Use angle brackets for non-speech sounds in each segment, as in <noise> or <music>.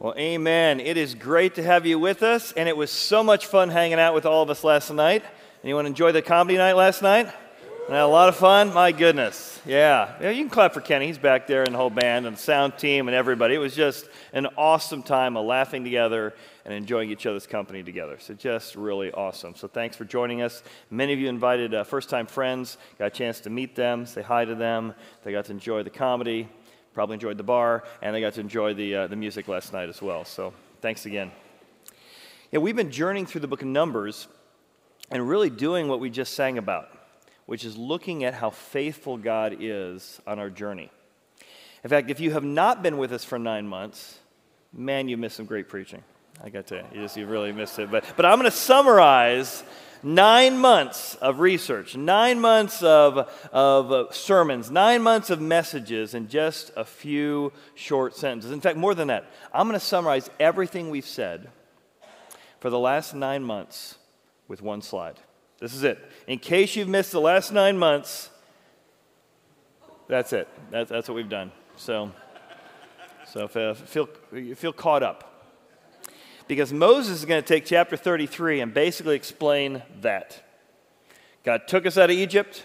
Well, amen. It is great to have you with us, and it was so much fun hanging out with all of us last night. Anyone enjoy the comedy night last night? had a lot of fun? My goodness. Yeah. yeah. You can clap for Kenny. He's back there and the whole band and the sound team and everybody. It was just an awesome time of laughing together and enjoying each other's company together. So, just really awesome. So, thanks for joining us. Many of you invited uh, first time friends, got a chance to meet them, say hi to them. They got to enjoy the comedy probably enjoyed the bar, and they got to enjoy the, uh, the music last night as well. So thanks again. Yeah, we've been journeying through the book of Numbers and really doing what we just sang about, which is looking at how faithful God is on our journey. In fact, if you have not been with us for nine months, man, you missed some great preaching. I got to, you just, you really missed it. But, but I'm going to summarize Nine months of research, nine months of, of sermons, nine months of messages in just a few short sentences. In fact, more than that, I'm going to summarize everything we've said for the last nine months with one slide. This is it. In case you've missed the last nine months, that's it. That's, that's what we've done. So, so if, uh, feel, feel caught up because Moses is going to take chapter 33 and basically explain that. God took us out of Egypt,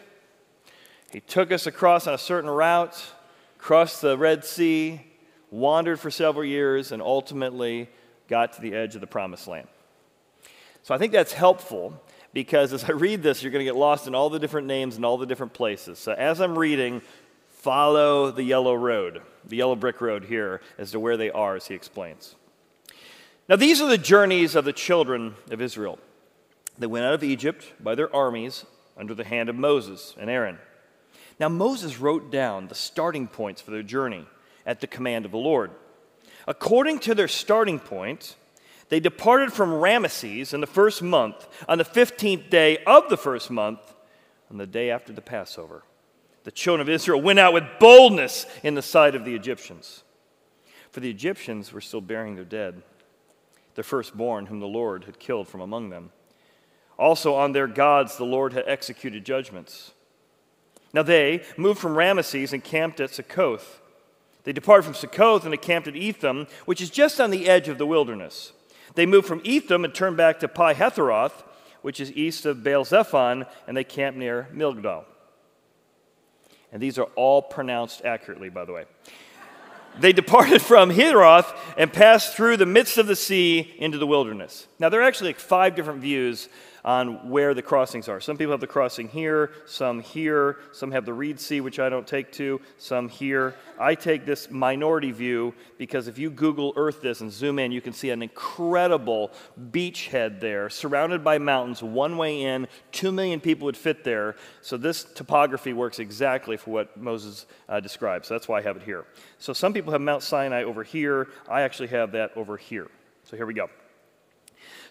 He took us across on a certain route, crossed the Red Sea, wandered for several years, and ultimately got to the edge of the promised land. So I think that's helpful because as I read this, you're going to get lost in all the different names and all the different places. So as I'm reading, follow the yellow road, the yellow brick road here, as to where they are, as he explains. Now, these are the journeys of the children of Israel. They went out of Egypt by their armies under the hand of Moses and Aaron. Now, Moses wrote down the starting points for their journey at the command of the Lord. According to their starting point, they departed from Ramesses in the first month, on the 15th day of the first month, on the day after the Passover. The children of Israel went out with boldness in the sight of the Egyptians, for the Egyptians were still burying their dead the firstborn whom the Lord had killed from among them. Also on their gods the Lord had executed judgments. Now they moved from Ramesses and camped at Succoth. They departed from Succoth and encamped at Etham, which is just on the edge of the wilderness. They moved from Etham and turned back to Pi Hahiroth, which is east of Baal Zephon, and they camped near Migdol. And these are all pronounced accurately, by the way they departed <laughs> from Hahiroth and passed through the midst of the sea into the wilderness. Now, there are actually like five different views on where the crossings are. Some people have the crossing here, some here, some have the Reed Sea, which I don't take to, some here. I take this minority view because if you Google Earth this and zoom in, you can see an incredible beachhead there, surrounded by mountains, one way in, two million people would fit there. So this topography works exactly for what Moses uh, describes. So that's why I have it here. So some people have Mount Sinai over here. I actually have that over here. So here we go.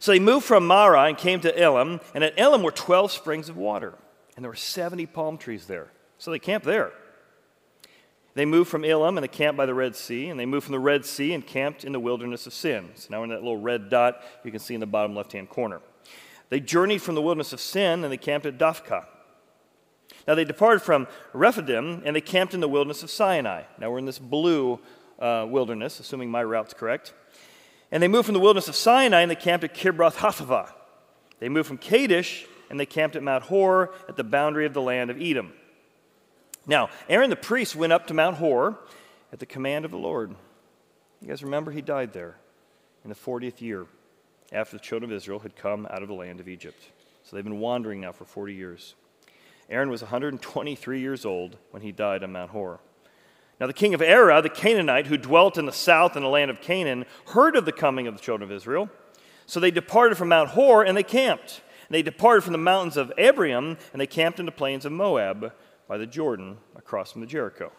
So they moved from Marah and came to Elim, and at Elim were 12 springs of water, and there were 70 palm trees there. So they camped there. They moved from Elim and they camped by the Red Sea, and they moved from the Red Sea and camped in the wilderness of Sin. So now we're in that little red dot you can see in the bottom left hand corner. They journeyed from the wilderness of Sin and they camped at Dophkah. Now they departed from Rephidim and they camped in the wilderness of Sinai. Now we're in this blue uh, wilderness, assuming my route's correct. And they moved from the wilderness of Sinai and they camped at Kibroth Hattaavah. They moved from Kadesh and they camped at Mount Hor at the boundary of the land of Edom. Now, Aaron the priest went up to Mount Hor at the command of the Lord. You guys remember he died there in the 40th year after the children of Israel had come out of the land of Egypt. So they've been wandering now for 40 years. Aaron was 123 years old when he died on Mount Hor. Now, the king of Arad, the Canaanite, who dwelt in the south in the land of Canaan, heard of the coming of the children of Israel. So they departed from Mount Hor and they camped. And they departed from the mountains of Abarim and they camped in the plains of Moab by the Jordan across from the Jericho.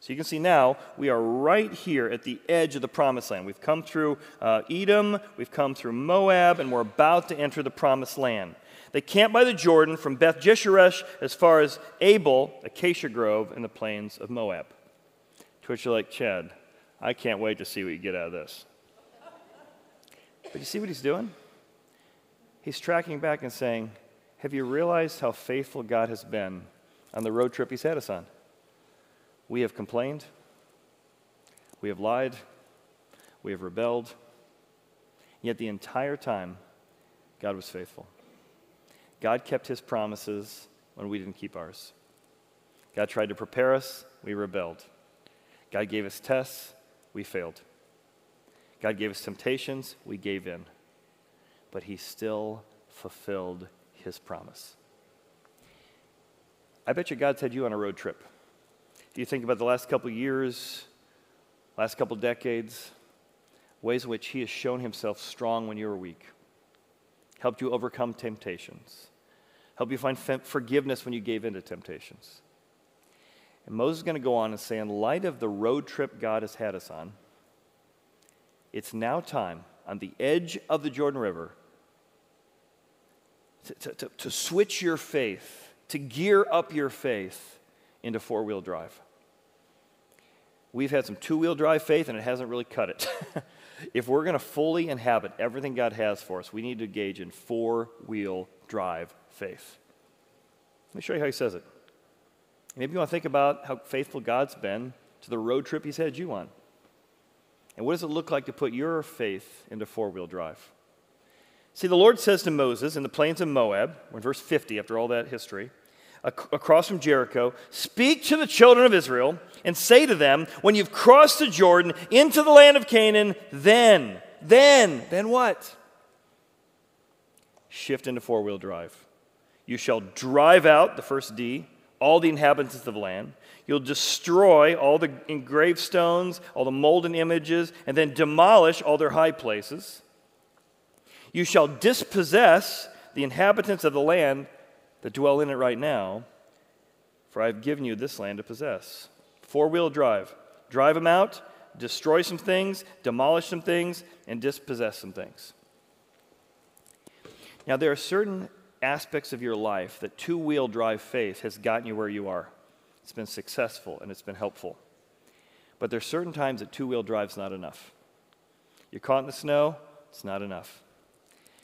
So you can see now we are right here at the edge of the promised land. We've come through uh, Edom, we've come through Moab, and we're about to enter the promised land. They camped by the Jordan from Beth Jesheresh as far as Abel, Acacia Grove, in the plains of Moab. To which you're like, Chad, I can't wait to see what you get out of this. But you see what he's doing? He's tracking back and saying, Have you realized how faithful God has been on the road trip he's had us on? We have complained, we have lied, we have rebelled. Yet the entire time, God was faithful. God kept his promises when we didn't keep ours. God tried to prepare us, we rebelled. God gave us tests, we failed. God gave us temptations, we gave in. But he still fulfilled his promise. I bet you God's had you on a road trip. Do you think about the last couple years, last couple decades, ways in which he has shown himself strong when you were weak, helped you overcome temptations, helped you find forgiveness when you gave in to temptations. And Moses is going to go on and say, in light of the road trip God has had us on, it's now time on the edge of the Jordan River to, to, to, to switch your faith, to gear up your faith into four wheel drive. We've had some two wheel drive faith and it hasn't really cut it. <laughs> if we're going to fully inhabit everything God has for us, we need to engage in four wheel drive faith. Let me show you how he says it. Maybe you want to think about how faithful God's been to the road trip he's had you on. And what does it look like to put your faith into four wheel drive? See, the Lord says to Moses in the plains of Moab, in verse 50, after all that history, across from Jericho, Speak to the children of Israel and say to them, When you've crossed the Jordan into the land of Canaan, then, then, then what? Shift into four wheel drive. You shall drive out, the first D, all the inhabitants of the land. You'll destroy all the engraved stones, all the molten images, and then demolish all their high places. You shall dispossess the inhabitants of the land that dwell in it right now, for I have given you this land to possess. Four wheel drive. Drive them out, destroy some things, demolish some things, and dispossess some things. Now, there are certain aspects of your life that two wheel drive faith has gotten you where you are. It's been successful and it's been helpful. But there's certain times that two wheel drive's not enough. You're caught in the snow, it's not enough.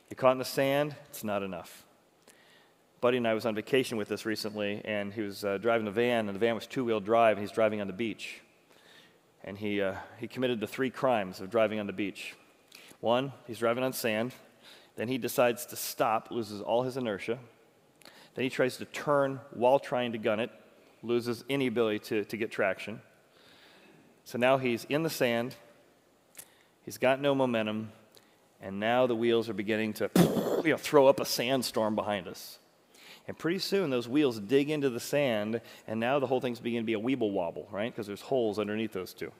You're caught in the sand, it's not enough. Buddy and I was on vacation with us recently, and he was uh, driving a van, and the van was two-wheel drive, and he's driving on the beach. And he, uh, he committed the three crimes of driving on the beach. One, he's driving on sand. Then he decides to stop, loses all his inertia. Then he tries to turn while trying to gun it, loses any ability to, to get traction. So now he's in the sand, he's got no momentum, and now the wheels are beginning to <clears throat> you know, throw up a sandstorm behind us. And pretty soon those wheels dig into the sand, and now the whole thing's beginning to be a weeble wobble, right? Because there's holes underneath those two.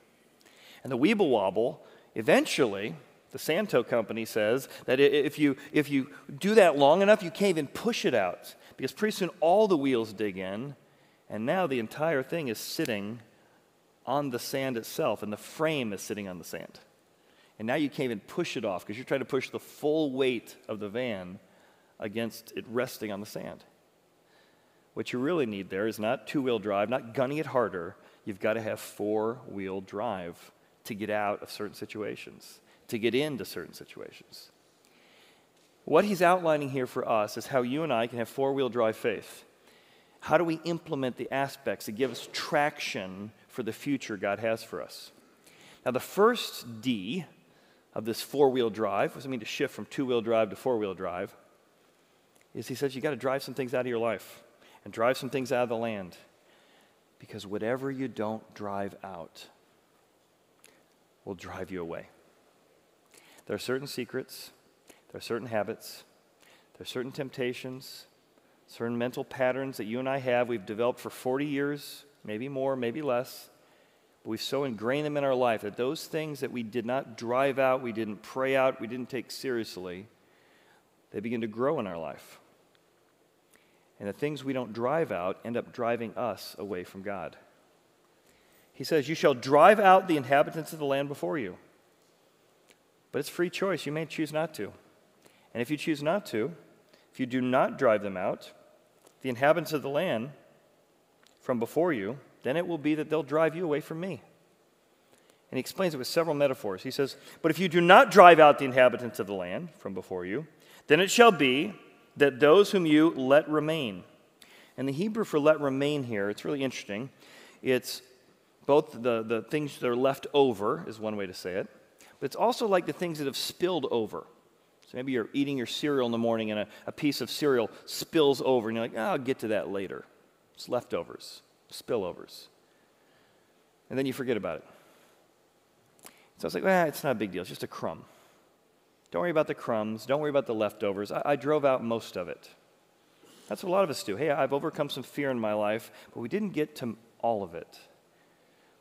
And the weeble wobble, eventually, the Santo company says that if you, if you do that long enough, you can't even push it out. Because pretty soon all the wheels dig in, and now the entire thing is sitting on the sand itself, and the frame is sitting on the sand. And now you can't even push it off because you're trying to push the full weight of the van against it resting on the sand. What you really need there is not two wheel drive, not gunning it harder. You've got to have four wheel drive to get out of certain situations, to get into certain situations. What he's outlining here for us is how you and I can have four wheel drive faith. How do we implement the aspects that give us traction for the future God has for us? Now, the first D of this four wheel drive, what does it mean to shift from two wheel drive to four wheel drive? Is he says you got to drive some things out of your life and drive some things out of the land. Because whatever you don't drive out will drive you away. There are certain secrets, there are certain habits, there are certain temptations, certain mental patterns that you and I have we've developed for 40 years, maybe more, maybe less. But we've so ingrained them in our life that those things that we did not drive out, we didn't pray out, we didn't take seriously, they begin to grow in our life. And the things we don't drive out end up driving us away from God. He says, You shall drive out the inhabitants of the land before you. But it's free choice. You may choose not to. And if you choose not to, if you do not drive them out, the inhabitants of the land from before you, then it will be that they'll drive you away from me. And he explains it with several metaphors. He says, But if you do not drive out the inhabitants of the land from before you, then it shall be that those whom you let remain. And the Hebrew for let remain here, it's really interesting. It's both the, the things that are left over, is one way to say it, but it's also like the things that have spilled over. So maybe you're eating your cereal in the morning and a, a piece of cereal spills over, and you're like, oh, I'll get to that later. It's leftovers, spillovers. And then you forget about it. So I was like, well, it's not a big deal. It's just a crumb. Don't worry about the crumbs. Don't worry about the leftovers. I, I drove out most of it. That's what a lot of us do. Hey, I've overcome some fear in my life, but we didn't get to all of it.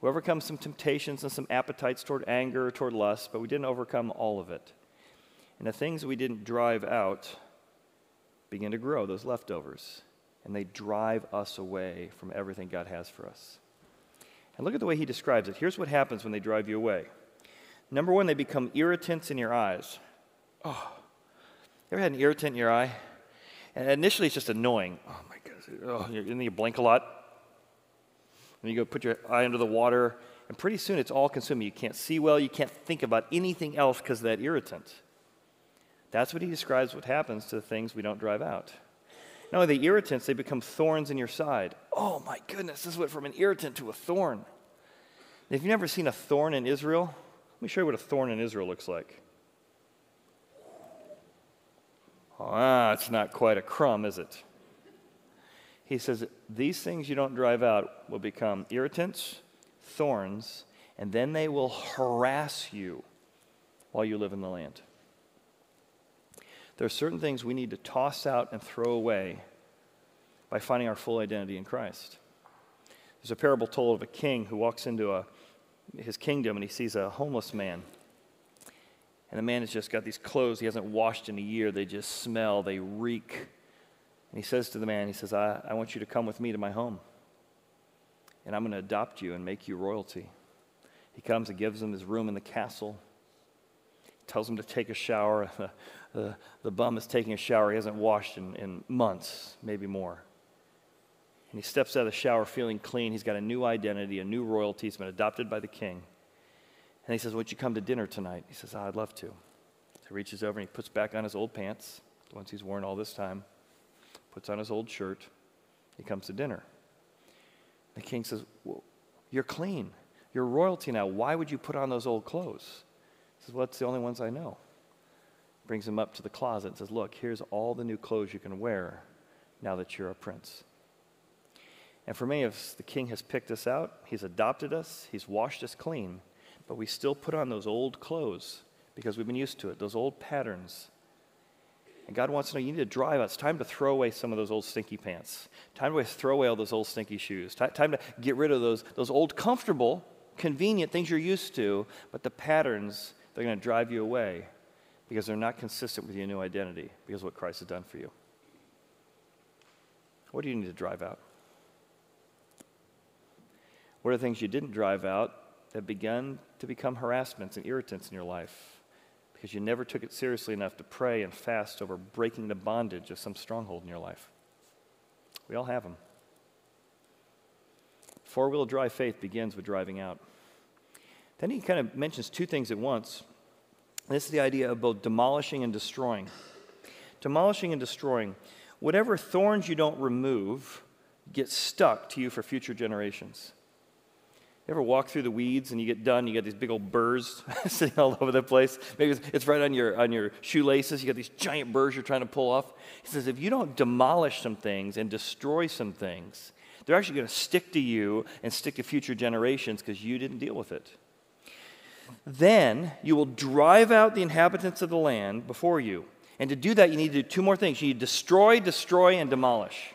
Overcome some temptations and some appetites toward anger toward lust, but we didn't overcome all of it. And the things we didn't drive out begin to grow, those leftovers, and they drive us away from everything God has for us. And look at the way he describes it. Here's what happens when they drive you away. Number one, they become irritants in your eyes. Oh, you ever had an irritant in your eye? And initially, it's just annoying. Oh my goodness. Oh, and then you blink a lot. And you go put your eye under the water, and pretty soon it's all consuming. You can't see well, you can't think about anything else because of that irritant. That's what he describes what happens to the things we don't drive out. Not only the irritants, they become thorns in your side. Oh my goodness, this went from an irritant to a thorn. If you've never seen a thorn in Israel, let me show you what a thorn in Israel looks like. Ah, it's not quite a crumb, is it? He says, These things you don't drive out will become irritants, thorns, and then they will harass you while you live in the land. There are certain things we need to toss out and throw away by finding our full identity in Christ. There's a parable told of a king who walks into a, his kingdom and he sees a homeless man and the man has just got these clothes he hasn't washed in a year. They just smell, they reek. And he says to the man, he says, I, I want you to come with me to my home. And I'm going to adopt you and make you royalty. He comes and gives him his room in the castle. Tells him to take a shower. <laughs> The, the, the bum is taking a shower he hasn't washed in, in months, maybe more. And he steps out of the shower feeling clean. He's got a new identity, a new royalty. He's been adopted by the king. And he says, Would you come to dinner tonight? He says, oh, I'd love to. So he reaches over and he puts back on his old pants, the ones he's worn all this time, puts on his old shirt. He comes to dinner. The king says, well, You're clean. You're royalty now. Why would you put on those old clothes? He says, Well, it's the only ones I know. Brings him up to the closet and says, Look, here's all the new clothes you can wear now that you're a prince. And for many of us, the king has picked us out, he's adopted us, he's washed us clean but we still put on those old clothes because we've been used to it, those old patterns. And God wants to know you need to drive out. It's time to throw away some of those old stinky pants. Time to throw away all those old stinky shoes. time to get rid of those, those old comfortable, convenient things you're used to, but the patterns, they're going to drive you away because they're not consistent with your new identity because of what Christ has done for you. What do you need to drive out? What are the things you didn't drive out that begun to become harassments and irritants in your life because you never took it seriously enough to pray and fast over breaking the bondage of some stronghold in your life. We all have them. Four wheel drive faith begins with driving out. Then he kind of mentions two things at once. This is the idea of both demolishing and destroying. Demolishing and destroying. Whatever thorns you don't remove get stuck to you for future generations. You ever walk through the weeds and you get done, you got these big old burrs <laughs> sitting all over the place? Maybe it's, it's right on your, on your shoelaces. You got these giant burrs you're trying to pull off. He says, if you don't demolish some things and destroy some things, they're actually going to stick to you and stick to future generations because you didn't deal with it. Then you will drive out the inhabitants of the land before you. And to do that, you need to do two more things. You need to destroy, destroy, and demolish.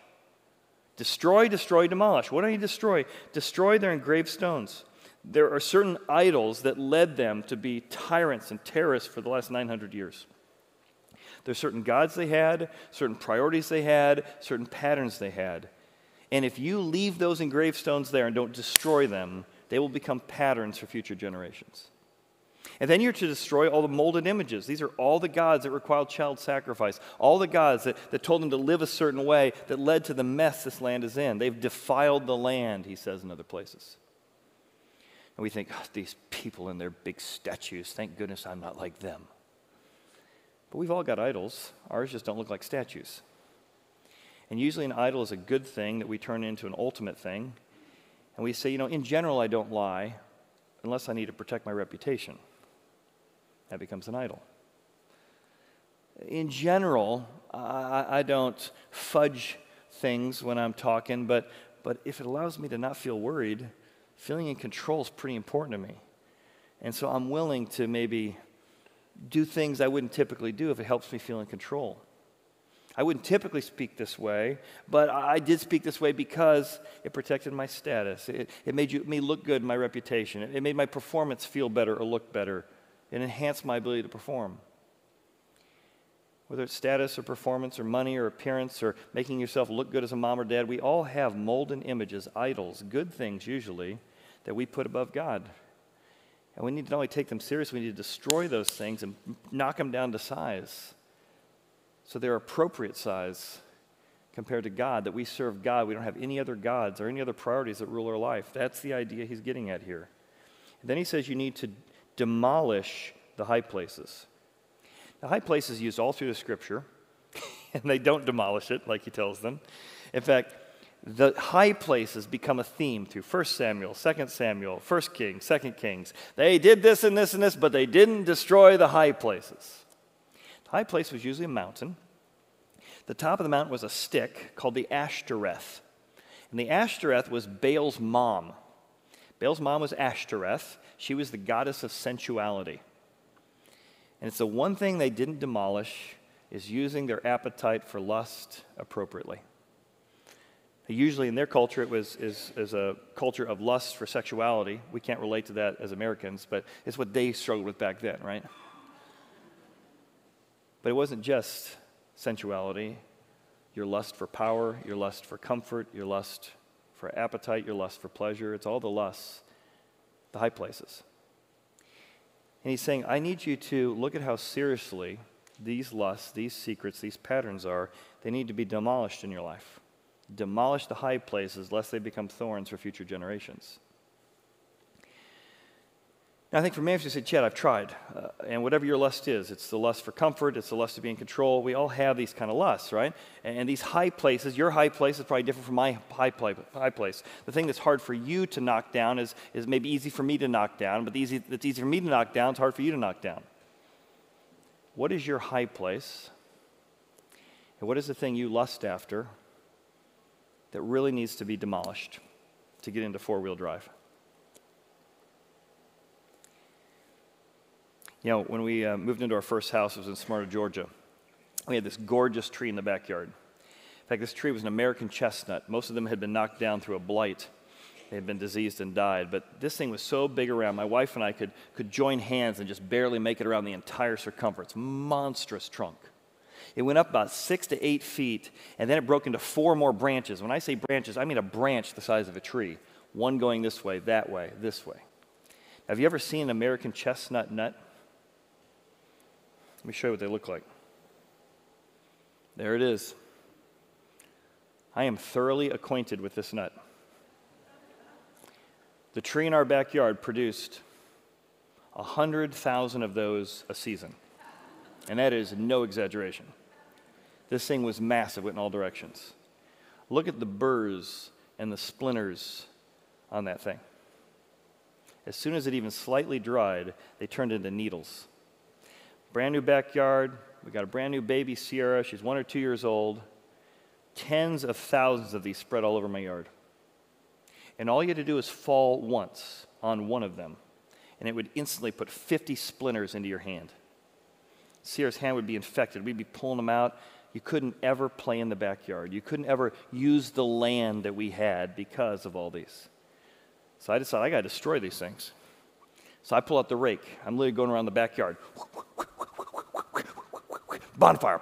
Destroy, destroy, demolish. What do you destroy? Destroy their engraved stones. There are certain idols that led them to be tyrants and terrorists for the last 900 years. There's certain gods they had, certain priorities they had, certain patterns they had. And if you leave those engraved stones there and don't destroy them, they will become patterns for future generations. And then you're to destroy all the molded images. These are all the gods that required child sacrifice, all the gods that, that told them to live a certain way that led to the mess this land is in. They've defiled the land, he says in other places. And we think, oh, these people and their big statues, thank goodness I'm not like them. But we've all got idols. Ours just don't look like statues. And usually an idol is a good thing that we turn into an ultimate thing. And we say, you know, in general, I don't lie unless I need to protect my reputation. That becomes an idol. In general, I, I don't fudge things when I'm talking, but, but if it allows me to not feel worried, feeling in control is pretty important to me. And so I'm willing to maybe do things I wouldn't typically do if it helps me feel in control. I wouldn't typically speak this way, but I did speak this way because it protected my status. It, it made you, me look good my reputation. It, it made my performance feel better or look better. It enhance my ability to perform. Whether it's status or performance or money or appearance or making yourself look good as a mom or dad, we all have molten images, idols, good things usually, that we put above God. And we need to not only take them seriously, we need to destroy those things and knock them down to size. So they're appropriate size compared to God, that we serve God. We don't have any other gods or any other priorities that rule our life. That's the idea he's getting at here. And then he says you need to demolish the high places. The high places used all through the scripture, <laughs> and they don't demolish it like he tells them. In fact, the high places become a theme through 1 Samuel, 2 Samuel, 1 Kings, 2 Kings. They did this and this and this, but they didn't destroy the high places. The high place was usually a mountain. The top of the mountain was a stick called the Ashtoreth. And the Ashtoreth was Baal's mom. Baal's mom was Ashtoreth. She was the goddess of sensuality. And it's the one thing they didn't demolish is using their appetite for lust appropriately. Usually in their culture, it was is, is a culture of lust for sexuality. We can't relate to that as Americans, but it's what they struggled with back then, right? But it wasn't just sensuality, your lust for power, your lust for comfort, your lust for appetite, your lust for pleasure. It's all the lusts, the high places. And he's saying, I need you to look at how seriously these lusts, these secrets, these patterns are. They need to be demolished in your life demolish the high places lest they become thorns for future generations. Now, I think for many of you say, Chad, I've tried. Uh, and whatever your lust is, it's the lust for comfort, it's the lust to be in control. We all have these kind of lusts, right? And, and these high places, your high place is probably different from my high, play, high place. The thing that's hard for you to knock down is, is maybe easy for me to knock down, but the easy, that's easy for me to knock down is hard for you to knock down. What is your high place? And what is the thing you lust after that really needs to be demolished to get into four wheel drive. You know, when we uh, moved into our first house, it was in Smyrna, Georgia. We had this gorgeous tree in the backyard. In fact, this tree was an American chestnut. Most of them had been knocked down through a blight. They had been diseased and died. But this thing was so big around, my wife and I could, could join hands and just barely make it around the entire circumference. Monstrous trunk. It went up about six to eight feet, and then it broke into four more branches. When I say branches, I mean a branch the size of a tree, one going this way, that way, this way. Have you ever seen an American chestnut nut? Let me show you what they look like. There it is. I am thoroughly acquainted with this nut. The tree in our backyard produced 100,000 of those a season. And that is no exaggeration. This thing was massive, went in all directions. Look at the burrs and the splinters on that thing. As soon as it even slightly dried, they turned into needles. Brand new backyard. We got a brand new baby Sierra. She's one or two years old. Tens of thousands of these spread all over my yard. And all you had to do is fall once on one of them, and it would instantly put 50 splinters into your hand. Sierra's hand would be infected. We'd be pulling them out. You couldn't ever play in the backyard. You couldn't ever use the land that we had because of all these. So I decided I got to destroy these things. So I pull out the rake. I'm literally going around the backyard. Bonfire.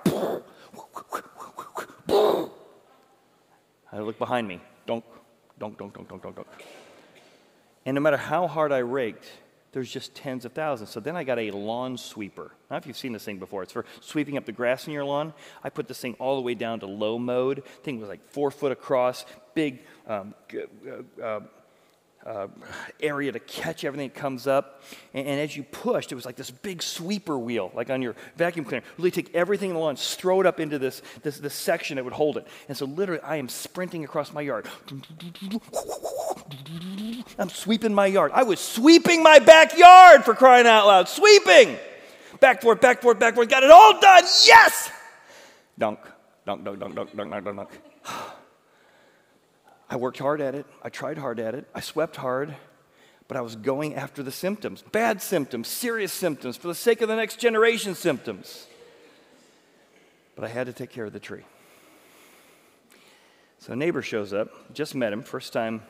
I look behind me. Don't, don't, don't, don't, don't, don't, don't. And no matter how hard I raked, there's just tens of thousands. So then I got a lawn sweeper. Now, if you've seen this thing before, it's for sweeping up the grass in your lawn. I put this thing all the way down to low mode. thing was like four foot across, big um, uh, uh, uh, area to catch everything that comes up. And, and, as you pushed, it was like this big sweeper wheel, like on your vacuum cleaner. Really take everything in the lawn, throw it up into this, this, this section that would hold it. And so literally, I am sprinting across my yard. I'm sweeping my yard. I was sweeping my backyard for crying out loud. Sweeping! Back, forth, back, forth, back, forth. Got it all done. Yes! Dunk, dunk, dunk, dunk, dunk, dunk, dunk, dunk. I worked hard at it. I tried hard at it. I swept hard. But I was going after the symptoms bad symptoms, serious symptoms, for the sake of the next generation symptoms. But I had to take care of the tree. So a neighbor shows up, just met him, first time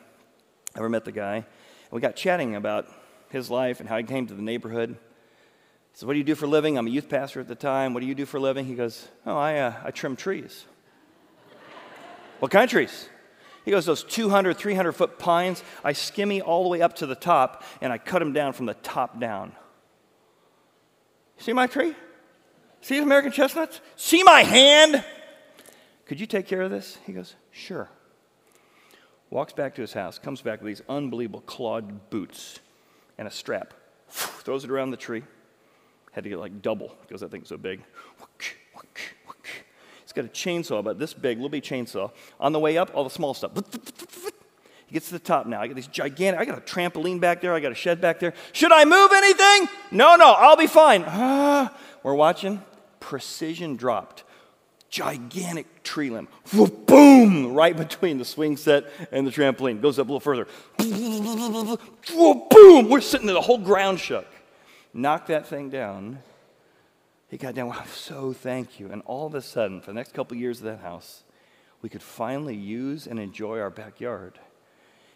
I ever met the guy. And we got chatting about his life and how he came to the neighborhood. He said, What do you do for a living? I'm a youth pastor at the time. What do you do for a living? He goes, Oh, I, uh, I trim trees. what kind of trees? He goes, Those 200, 300 foot pines, I skimmy all the way up to the top and I cut them down from the top down. See my tree? See the American chestnuts? See my hand? Could you take care of this? He goes, Sure. Walks back to his house, comes back with these unbelievable clawed boots and a strap. Throws it around the tree. Had to get like double because that thing's so big. He's got a chainsaw about this big, little bit chainsaw. On the way up, all the small stuff. He gets to the top now. I got these gigantic, I got a trampoline back there, I got a shed back there. Should I move anything? No, no, I'll be fine. Ah, we're watching. Precision dropped gigantic tree limb. Boom! Right between the swing set and the trampoline. Goes up a little further. Boom! We're sitting there, the whole ground shook. Knock that thing down. He got down. Wow, so thank you. And all of a sudden, for the next couple of years of that house, we could finally use and enjoy our backyard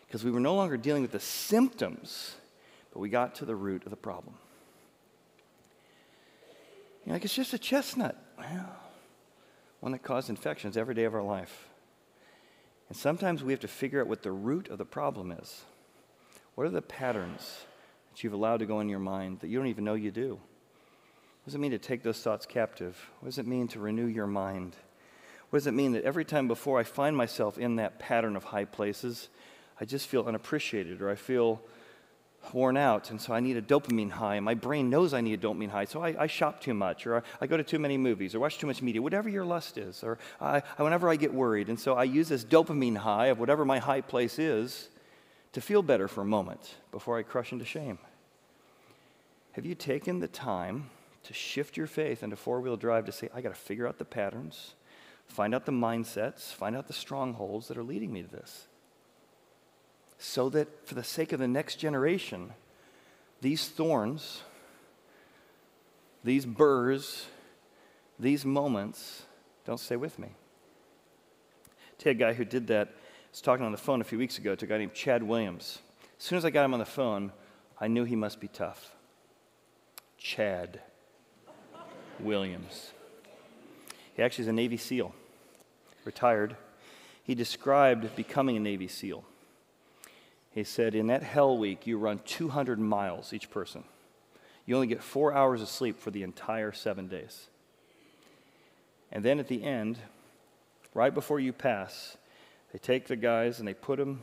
because we were no longer dealing with the symptoms, but we got to the root of the problem. You're like, it's just a chestnut. Well, one that causes infections every day of our life. And sometimes we have to figure out what the root of the problem is. What are the patterns that you've allowed to go in your mind that you don't even know you do? What does it mean to take those thoughts captive? What does it mean to renew your mind? What does it mean that every time before I find myself in that pattern of high places, I just feel unappreciated or I feel worn out, and so I need a dopamine high, and my brain knows I need a dopamine high, so I, I shop too much, or I, I, go to too many movies, or watch too much media, whatever your lust is, or I, whenever I get worried. And so I use this dopamine high of whatever my high place is to feel better for a moment before I crush into shame. Have you taken the time to shift your faith into four wheel drive to say, I got to figure out the patterns, find out the mindsets, find out the strongholds that are leading me to this? so that for the sake of the next generation, these thorns, these burrs, these moments don't stay with me. Tell a guy who did that, I was talking on the phone a few weeks ago to a guy named Chad Williams. As soon as I got him on the phone, I knew he must be tough. Chad Williams. He actually is a Navy SEAL, retired. He described becoming a Navy SEAL. He said, In that hell week, you run 200 miles each person. You only get four hours of sleep for the entire seven days. And then at the end, right before you pass, they take the guys and they put them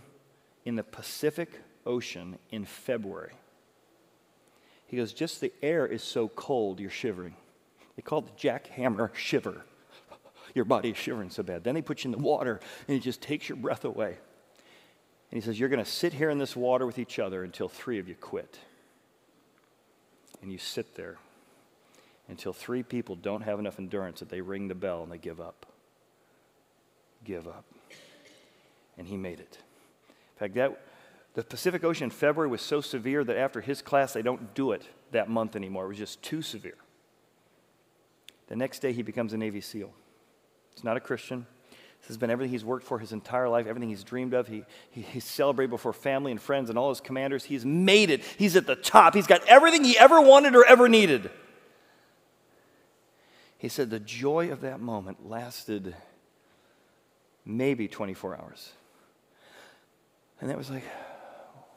in the Pacific Ocean in February. He goes, Just the air is so cold, you're shivering. They call it the jackhammer shiver. Your body is shivering so bad. Then they put you in the water and it just takes your breath away. And he says, You're going to sit here in this water with each other until three of you quit. And you sit there until three people don't have enough endurance that they ring the bell and they give up. Give up. And he made it. In fact, that, the Pacific Ocean in February was so severe that after his class, they don't do it that month anymore. It was just too severe. The next day, he becomes a Navy SEAL. He's not a Christian. This has been everything he's worked for his entire life, everything he's dreamed of. He, he, he's celebrated before family and friends and all his commanders. He's made it. He's at the top. He's got everything he ever wanted or ever needed. He said the joy of that moment lasted maybe 24 hours. And that was like,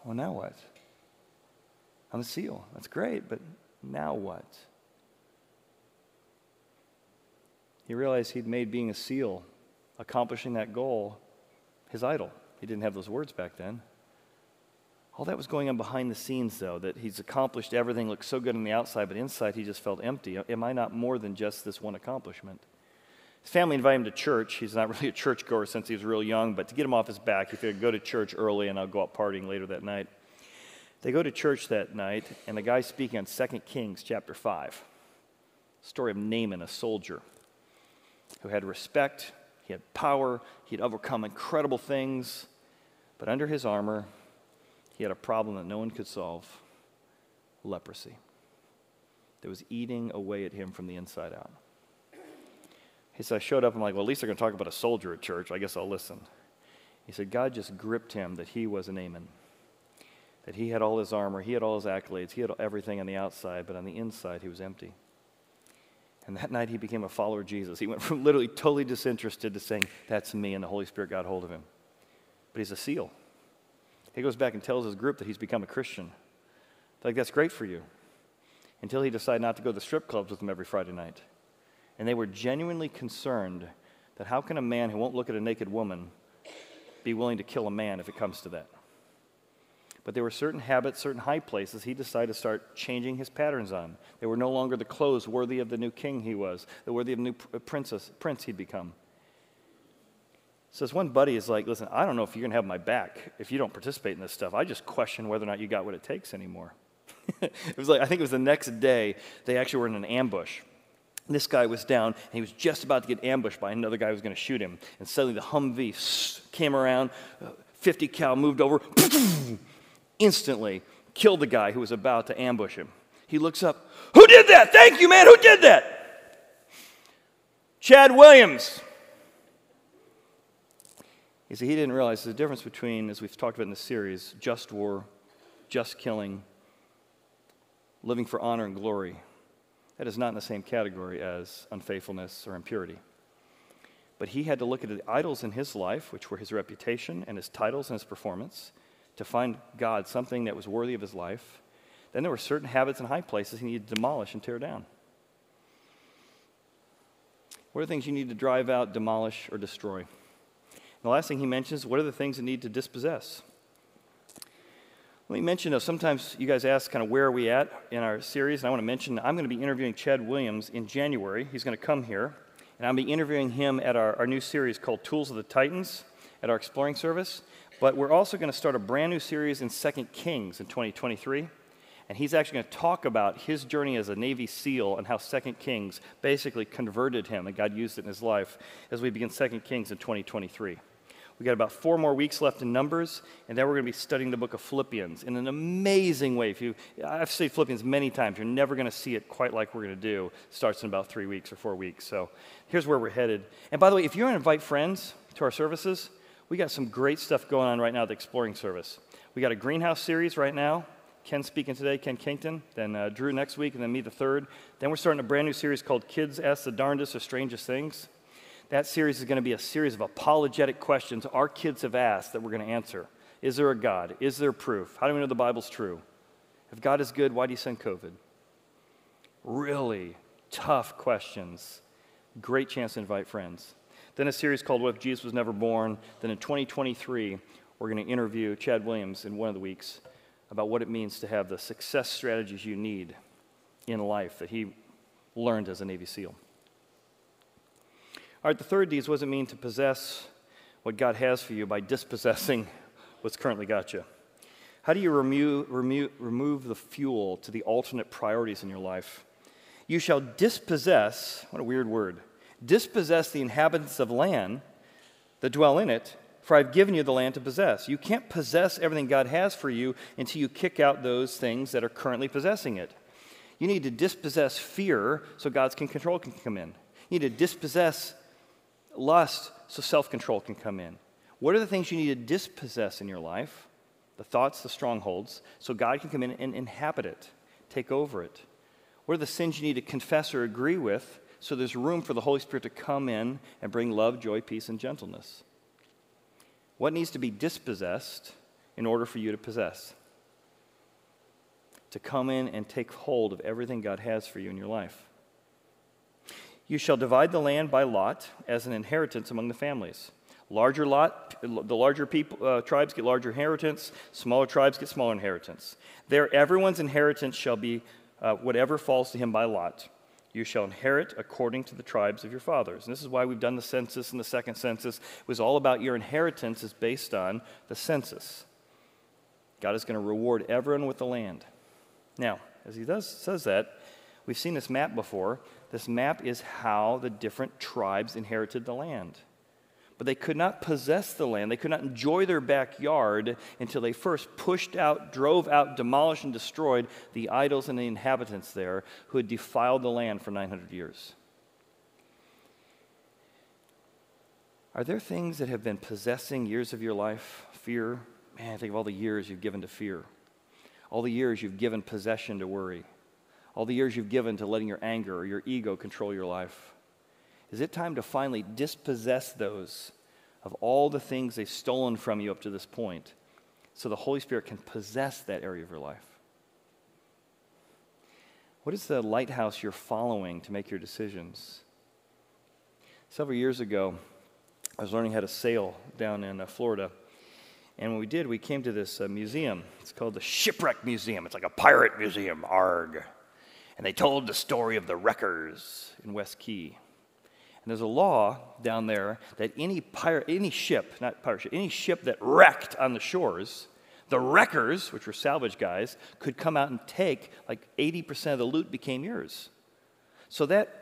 well, now what? I'm a SEAL. That's great, but now what? He realized he'd made being a SEAL accomplishing that goal his idol. He didn't have those words back then. All that was going on behind the scenes, though, that he's accomplished everything, looks so good on the outside, but inside he just felt empty. Am I not more than just this one accomplishment? His family invited him to church. He's not <laughs> really a churchgoer since he was real young, but to get him off his back, he figured go to church early and I'll go out partying later that night. They go to church that night, and the guy's speaking on 2 Kings chapter 5. Story of Naaman, a soldier who had respect, he had power, he had overcome incredible things, but under his armor, he had a problem that no one could solve leprosy that was eating away at him from the inside out. He said, I showed up, I'm like, well, at least they're going to talk about a soldier at church. I guess I'll listen. He said, God just gripped him that he was a Naaman, that he had all his armor, he had all his accolades, he had everything on the outside, but on the inside, he was empty. And that night, he became a follower of Jesus. He went from literally totally disinterested to saying, That's me, and the Holy Spirit got hold of him. But he's a SEAL. He goes back and tells his group that he's become a Christian. They're like, That's great for you. Until he decided not to go to the strip clubs with them every Friday night. And they were genuinely concerned that how can a man who won't look at a naked woman be willing to kill a man if it comes to that? But there were certain habits, certain high places he decided to start changing his patterns on. They were no longer the clothes worthy of the new king he was, the worthy of the new princess, prince he'd become. So this one buddy is like, listen, I don't know if you're going to have my back if you don't participate in this stuff. I just question whether or not you got what it takes anymore. <laughs> it was like, I think it was the next day, they actually were in an ambush. This guy was down, and he was just about to get ambushed by another guy who was going to shoot him. And suddenly the Humvee came around, uh, 50 cal moved over, <laughs> instantly killed the guy who was about to ambush him. He looks up, Who did that? Thank you, man. Who did that? Chad Williams. You see, he didn't realize the difference between, as we've talked about in the series, just war, just killing, living for honor and glory. That is not in the same category as unfaithfulness or impurity. But he had to look at the idols in his life, which were his reputation and his titles and his performance, to find God something that was worthy of his life. Then there were certain habits and high places he needed to demolish and tear down. What are the things you need to drive out, demolish, or destroy? And the last thing he mentions what are the things that need to dispossess? Let me mention, though, sometimes you guys ask kind of where are we at in our series, and I want to mention I'm going to be interviewing Chad Williams in January. He's going to come here, and I'll be interviewing him at our, our new series called Tools of the Titans at our Exploring Service. But we're also going to start a brand new series in Second Kings in 2023. And he's actually going to talk about his journey as a Navy SEAL and how Second Kings basically converted him and God used it in his life as we begin Second Kings in 2023. We got about four more weeks left in Numbers, and then we're going to be studying the book of Philippians in an amazing way. If you, I've said Philippians many times. You're never going to see it quite like we're going to do. It starts in about three weeks or four weeks. So here's where we're headed. And by the way, if you want to invite friends to our services, we got some great stuff going on right now at the Exploring Service. We got a greenhouse series right now. Ken speaking today, Ken Kington, then uh, Drew next week, and then me the third. Then we're starting a brand new series called Kids Ask the Darndest or Strangest Things. That series is going to be a series of apologetic questions our kids have asked that we're going to answer. Is there a God? Is there proof? How do we know the Bible's true? If God is good, why do you send COVID? Really tough questions. Great chance to invite friends. Then a series called What If Jesus Was Never Born? Then in 2023, we're going to interview Chad Williams in one of the weeks about what it means to have the success strategies you need in life that he learned as a Navy SEAL. All right, the third D is what does it mean to possess what God has for you by dispossessing <laughs> what's currently got you? How do you remove, remove, remove the fuel to the alternate priorities in your life? You shall dispossess, what a weird word, dispossess the inhabitants of land that dwell in it, for I've given you the land to possess. You can't possess everything God has for you until you kick out those things that are currently possessing it. You need to dispossess fear so God's control can come in. You need to dispossess lust so self control can come in. What are the things you need to dispossess in your life? The thoughts, the strongholds, so God can come in and inhabit it, take over it. What are the sins you need to confess or agree with so there's room for the Holy Spirit to come in and bring love, joy, peace, and gentleness? What needs to be dispossessed in order for you to possess? To come in and take hold of everything God has for you in your life. You shall divide the land by lot as an inheritance among the families. Larger lot, the larger people, uh, tribes get larger inheritance, smaller tribes get smaller inheritance. There, everyone's inheritance shall be uh, whatever falls to him by lot. You shall inherit according to the tribes of your fathers. And this is why we've done the census and the second census. It was all about your inheritance is based on the census. God is going to reward everyone with the land. Now, as he does says that, we've seen this map before. This map is how the different tribes inherited the land. But they could not possess the land. They could not enjoy their backyard until they first pushed out, drove out, demolished, and destroyed the idols and the inhabitants there who had defiled the land for 900 years. Are there things that have been possessing years of your life? Fear? Man, think of all the years you've given to fear, all the years you've given possession to worry, all the years you've given to letting your anger or your ego control your life. Is it time to finally dispossess those of all the things they've stolen from you up to this point so the Holy Spirit can possess that area of your life? What is the lighthouse you're following to make your decisions? Several years ago, I was learning how to sail down in uh, Florida. And when we did, we came to this uh, museum. It's called the Shipwreck Museum. It's like a pirate museum, ARG. And they told the story of the wreckers in West Key. And there's a law down there that any pirate, any ship, not pirate ship, any ship that wrecked on the shores, the wreckers, which were salvage guys, could come out and take like 80% of the loot became yours. So that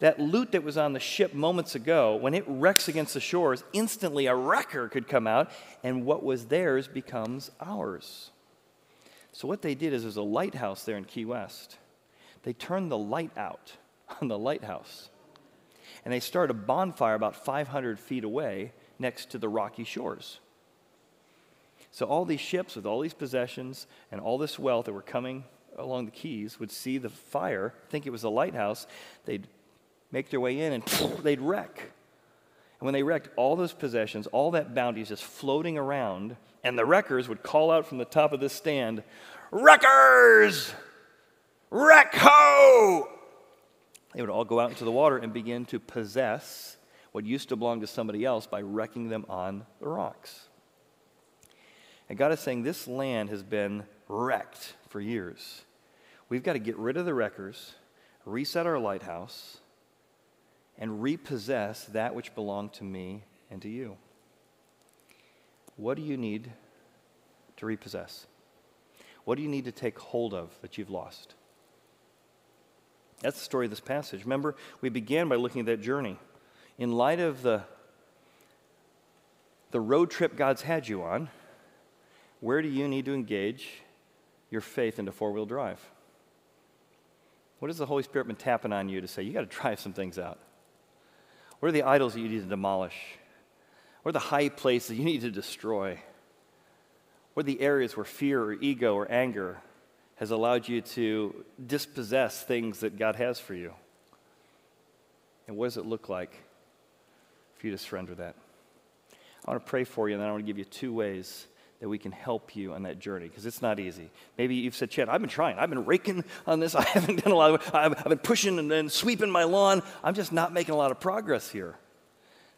that loot that was on the ship moments ago, when it wrecks against the shores, instantly a wrecker could come out, and what was theirs becomes ours. So, what they did is there's a lighthouse there in Key West. They turned the light out on the lighthouse and they started a bonfire about 500 feet away next to the rocky shores. So all these ships with all these possessions and all this wealth that were coming along the keys would see the fire, think it was a lighthouse, they'd make their way in and <laughs> they'd wreck. And when they wrecked, all those possessions, all that bounty is just floating around, and the wreckers would call out from the top of this stand, Wreckers! Wreck ho! They would all go out into the water and begin to possess what used to belong to somebody else by wrecking them on the rocks. And God is saying this land has been wrecked for years. We've got to get rid of the wreckers, reset our lighthouse, and repossess that which belonged to me and to you. What do you need to repossess? What do you need to take hold of that you've lost? That's the story of this passage. Remember, we began by looking at that journey. In light of the, the road trip God's had you on, where do you need to engage your faith into four wheel drive? What has the Holy Spirit been tapping on you to say, you got to drive some things out? What are the idols that you need to demolish? What are the high places you need to destroy? What are the areas where fear or ego or anger has allowed you to dispossess things that God has for you. And what does it look like for you to surrender that? I want to pray for you, and then I want to give you two ways that we can help you on that journey because it's not easy. Maybe you've said, Chad, I've been trying. I've been raking on this. <laughs> I haven't done a lot of I've, I've been pushing and then sweeping my lawn. I'm just not making a lot of progress here.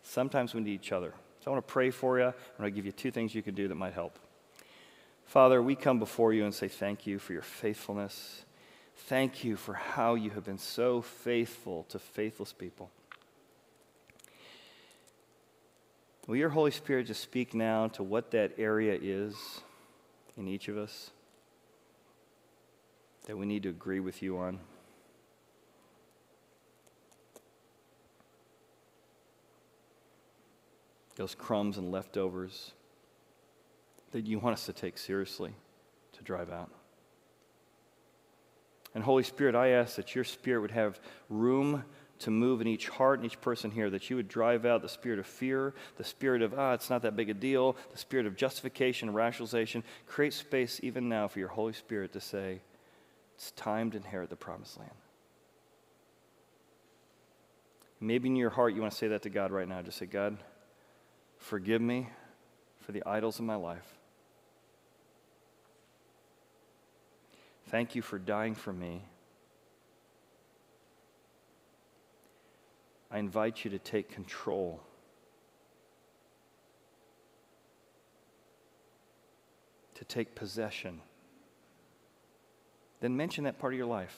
Sometimes we need each other. So I want to pray for you. And to give you two things you can do that might help. Father, we come before you and say thank you for your faithfulness. Thank you for how you have been so faithful to faithless people. Will your Holy Spirit just speak now to what that area is in each of us that we need to agree with you on? Those crumbs and leftovers that you want us to take seriously to drive out. And Holy Spirit, I ask that your spirit would have room to move in each heart and each person here, that you would drive out the spirit of fear, the spirit of, ah, it's not that big a deal, the spirit of justification rationalization. Create space even now for your Holy Spirit to say, it's time to inherit the promised land. Maybe in your heart you want to say that to God right now. Just say, God, forgive me for the idols of my life. Thank you for dying for me. I invite you to take control. To take possession. Then mention that part of your life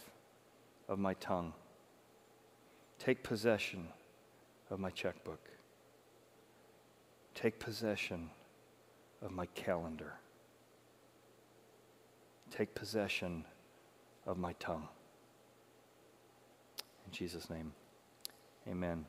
of my tongue. Take possession of my checkbook. Take possession of my calendar Take possession of my tongue. In Jesus' name, amen.